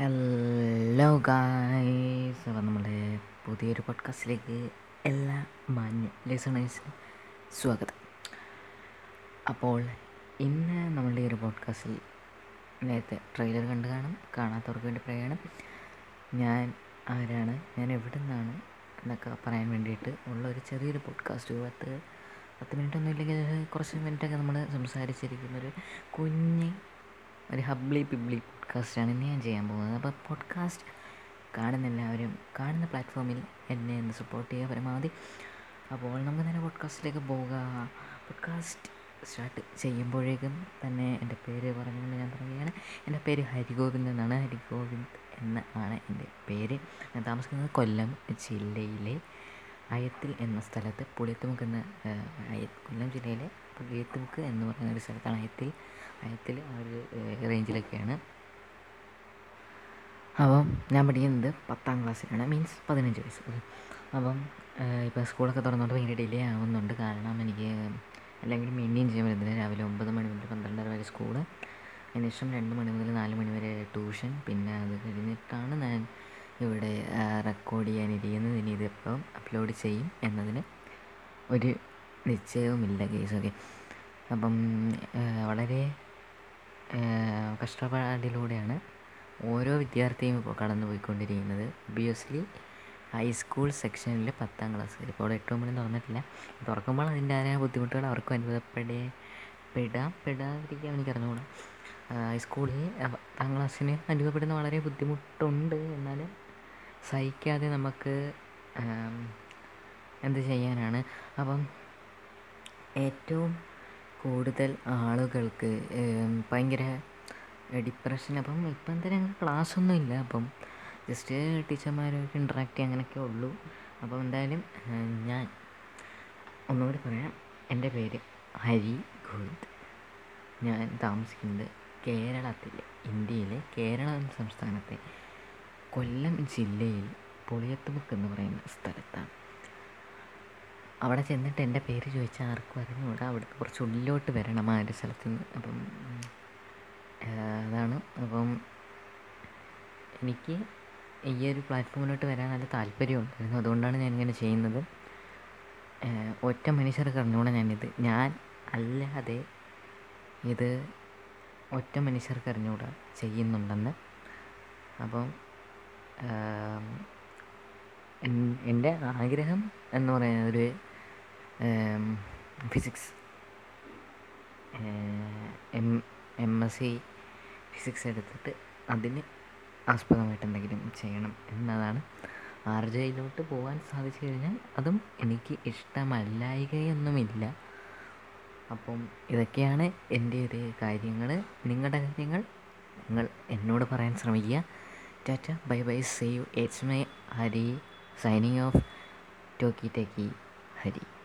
Hello guys അപ്പം നമ്മുടെ പുതിയൊരു പോഡ്കാസ്റ്റിലേക്ക് എല്ലാ മാന്യ ലിസണേഴ്സിനും സ്വാഗതം. അപ്പോൾ ഇന്ന് നമ്മളുടെ ഈ ഒരു പോഡ്കാസ്റ്റിൽ നേരത്തെ ട്രെയിലർ കണ്ട് കാണും കാണാത്തവർക്ക് വേണ്ടി പറയാണ്. ഞാൻ ആരാണ് ഞാൻ എവിടെ നിന്നാണ് എന്നൊക്കെ പറയാൻ വേണ്ടിയിട്ട് ഉള്ള ഒരു ചെറിയൊരു പോഡ്കാസ്റ്റ് പത്ത് പത്ത് മിനിറ്റ് ഒന്നും ഇല്ലെങ്കിൽ കുറച്ച് മിനിറ്റൊക്കെ നമ്മൾ സംസാരിച്ചിരിക്കുന്നൊരു കുഞ്ഞ് ഒരു ഹബ്ലി പിബ്ലി പോഡ്കാസ്റ്റാണ് ഇന്ന് ഞാൻ ചെയ്യാൻ പോകുന്നത്. അപ്പോൾ പോഡ്കാസ്റ്റ് കാണുന്ന എല്ലാവരും കാണുന്ന പ്ലാറ്റ്ഫോമിൽ എന്നെ ഒന്ന് സപ്പോർട്ട് ചെയ്യുക പരമാവധി. അപ്പോൾ നമുക്ക് തന്നെ പോഡ്കാസ്റ്റിലേക്ക് പോവുക പോഡ്കാസ്റ്റ് സ്റ്റാർട്ട് ചെയ്യുമ്പോഴേക്കും തന്നെ എന്റെ പേര് പറഞ്ഞുകൊണ്ട് ഞാൻ പറയുകയാണ്. എന്റെ പേര് ഹരിഗോവിന്ദ് എന്നാണ്. ഹരിഗോവിന്ദ് എന്ന ആണ് എന്റെ പേര്. ഞാൻ താമസിക്കുന്നത് കൊല്ലം ജില്ലയിലെ അയത്തിൽ എന്ന സ്ഥലത്ത് പുളിയത്തുമുക്ക് എന്ന കൊല്ലം ജില്ലയിലെ പുളിയത്തുമുക്ക് എന്ന് പറയുന്ന ഒരു സ്ഥലത്താണ് അയത്തിൽ. അയത്തിൽ ആ ഒരു റേഞ്ചിലൊക്കെയാണ് അപ്പം ഞാൻ പഠിക്കുന്നത് പത്താം ക്ലാസ്സിലാണ്. മീൻസ് പതിനഞ്ച് വയസ്സ്. അപ്പം ഇപ്പോൾ സ്കൂളൊക്കെ തുറന്നുകൊണ്ട് ഭയങ്കര ഡിലേ ആവുന്നുണ്ട്. കാരണം എനിക്ക് അല്ലെങ്കിൽ മെയിന്റെയിൻ ചെയ്യാൻ പറ്റുന്നില്ല രാവിലെ ഒമ്പത് മണി മുതൽ പന്ത്രണ്ടര വരെ സ്കൂൾ. അതിനുശേഷം രണ്ട് മണി മുതൽ നാല് മണി വരെ ട്യൂഷൻ. പിന്നെ അത് കഴിഞ്ഞിട്ടാണ് ഞാൻ ഇവിടെ റെക്കോർഡ് ചെയ്യാനിരിക്കുന്നത് ഇനി ഇതിപ്പം അപ്ലോഡ് ചെയ്യും എന്നതിന് ഒരു നിശ്ചയവുമില്ല കേസ് ഓക്കെ അപ്പം വളരെ കഷ്ടപ്പാടിലൂടെയാണ് ഓരോ വിദ്യാർത്ഥിയും ഇപ്പോൾ കടന്നു പോയിക്കൊണ്ടിരിക്കുന്നത് ഒബിയസ്ലി ഹൈസ്കൂൾ സെക്ഷനിൽ പത്താം ക്ലാസ് ഇപ്പോൾ അവിടെ എട്ട് മണി തുറന്നിട്ടില്ല. തുറക്കുമ്പോൾ അതിന്റെതായ ബുദ്ധിമുട്ടുകൾ? അവർക്കും അനുഭവപ്പെടേ പെടാം പെടാതിരിക്കാൻ എനിക്ക് അറിഞ്ഞുകൂടാ. ഹൈസ്കൂളിൽ പത്താം ക്ലാസ്സിന് അനുഭവപ്പെടുന്ന വളരെ ബുദ്ധിമുട്ടുണ്ട് എന്നാലും സഹിക്കാതെ നമുക്ക് എന്ത് ചെയ്യാനാണ്? അപ്പം ഏറ്റവും കൂടുതൽ ആളുകൾക്ക് ഭയങ്കര ഡിപ്രഷൻ അപ്പം ഇപ്പം എന്തായാലും ഞങ്ങൾക്ക് ക്ലാസ്സൊന്നും ഇല്ല. അപ്പം ജസ്റ്റ് ടീച്ചർമാരുമായിട്ട് ഇൻട്രാക്ട് ചെയ്യുക അങ്ങനെയൊക്കെ ഉള്ളൂ. അപ്പം എന്തായാലും ഞാൻ ഒന്നുകൂടി പറയാം. എന്റെ പേര് ഹരി ഗോവിന്ദ് ഞാൻ താമസിക്കുന്നത് കേരളത്തിലെ ഇന്ത്യയിലെ കേരളം സംസ്ഥാനത്തെ കൊല്ലം ജില്ലയിൽ പുളിയത്തുമുക്ക് എന്ന് പറയുന്ന സ്ഥലത്താണ്. അവിടെ ചെന്നിട്ട് എന്റെ പേര് ചോദിച്ചാൽ ആർക്കും അറിഞ്ഞുകൂടാ. അവിടുത്തെ കുറച്ച് ഉള്ളിലോട്ട് വരണം ആ ഒരു സ്ഥലത്ത് നിന്ന് അപ്പം അതാണ്. അപ്പം എനിക്ക് ഈ ഒരു പ്ലാറ്റ്ഫോമിലോട്ട് വരാൻ നല്ല താല്പര്യമുണ്ടായിരുന്നു. അതുകൊണ്ടാണ് ഇങ്ങനെ ചെയ്യുന്നത്. ഒറ്റ മനുഷ്യർക്ക് അറിഞ്ഞുകൂടാ ഞാനിത്. ഞാൻ അല്ലാതെ ഇത് ഒറ്റ മനുഷ്യർക്ക് അറിഞ്ഞുകൂടാ ചെയ്യുന്നുണ്ടെന്ന്. അപ്പം എന്റെ ആഗ്രഹം എന്ന് പറയുന്നത് ഒരു physics M M S C physics എടുത്തിട്ട് അതിന് ആസ്പദമായിട്ട് എന്തെങ്കിലും ചെയ്യണം എന്നതാണ് ആർ ജെയിലോട്ട് പോകാൻ സാധിച്ചു കഴിഞ്ഞാൽ അതും എനിക്ക് ഇഷ്ടമല്ലായികയൊന്നുമില്ല. അപ്പം ഇതൊക്കെയാണ് എന്റെ ഒരു കാര്യങ്ങൾ നിങ്ങളുടെ കാര്യങ്ങൾ നിങ്ങൾ എന്നോട് പറയാൻ ശ്രമിക്കുക. Tata, bye bye, see you. It's me, Hari, signing off. Toki Teki, Hari.